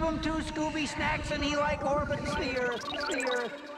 give him two Scooby snacks and he like orbits the Earth, the Earth.